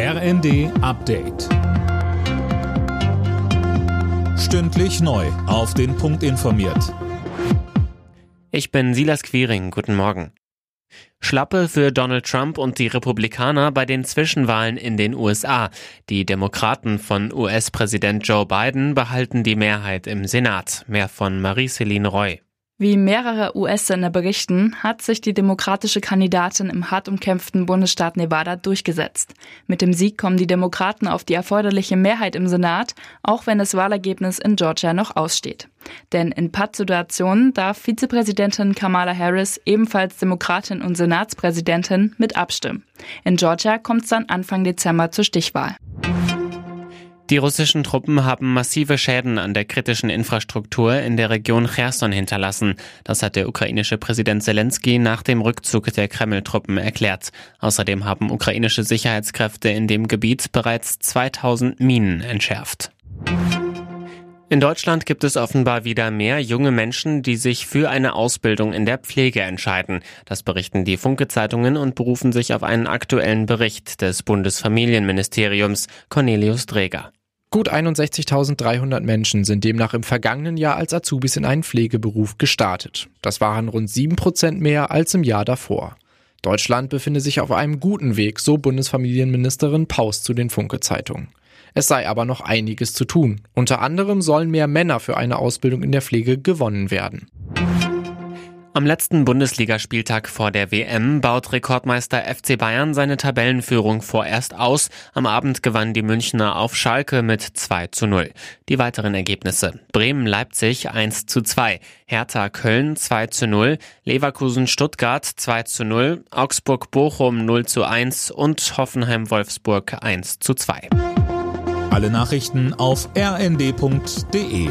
RND Update. Stündlich neu. Auf den Punkt informiert. Ich bin Silas Quiring. Guten Morgen. Schlappe für Donald Trump und die Republikaner bei den Zwischenwahlen in den USA. Die Demokraten von US-Präsident Joe Biden behalten die Mehrheit im Senat. Mehr von Marie-Céline Roy. Wie mehrere US-Sender berichten, hat sich die demokratische Kandidatin im hart umkämpften Bundesstaat Nevada durchgesetzt. Mit dem Sieg kommen die Demokraten auf die erforderliche Mehrheit im Senat, auch wenn das Wahlergebnis in Georgia noch aussteht. Denn in Pattsituationen darf Vizepräsidentin Kamala Harris, ebenfalls Demokratin und Senatspräsidentin, mit abstimmen. In Georgia kommt es dann Anfang Dezember zur Stichwahl. Die russischen Truppen haben massive Schäden an der kritischen Infrastruktur in der Region Cherson hinterlassen. Das hat der ukrainische Präsident Zelensky nach dem Rückzug der Kreml-Truppen erklärt. Außerdem haben ukrainische Sicherheitskräfte in dem Gebiet bereits 2000 Minen entschärft. In Deutschland gibt es offenbar wieder mehr junge Menschen, die sich für eine Ausbildung in der Pflege entscheiden. Das berichten die Funke-Zeitungen und berufen sich auf einen aktuellen Bericht des Bundesfamilienministeriums Cornelius Dreger. Gut 61.300 Menschen sind demnach im vergangenen Jahr als Azubis in einen Pflegeberuf gestartet. Das waren rund 7 Prozent mehr als im Jahr davor. Deutschland befinde sich auf einem guten Weg, so Bundesfamilienministerin Paus zu den Funke-Zeitungen. Es sei aber noch einiges zu tun. Unter anderem sollen mehr Männer für eine Ausbildung in der Pflege gewonnen werden. Am letzten Bundesligaspieltag vor der WM baut Rekordmeister FC Bayern seine Tabellenführung vorerst aus. Am Abend gewann die Münchner auf Schalke mit 2 zu 0. Die weiteren Ergebnisse. Bremen-Leipzig 1 zu 2, Hertha Köln 2 zu 0, Leverkusen-Stuttgart 2 zu 0, Augsburg-Bochum 0 zu 1 und Hoffenheim-Wolfsburg 1 zu 2. Alle Nachrichten auf rnd.de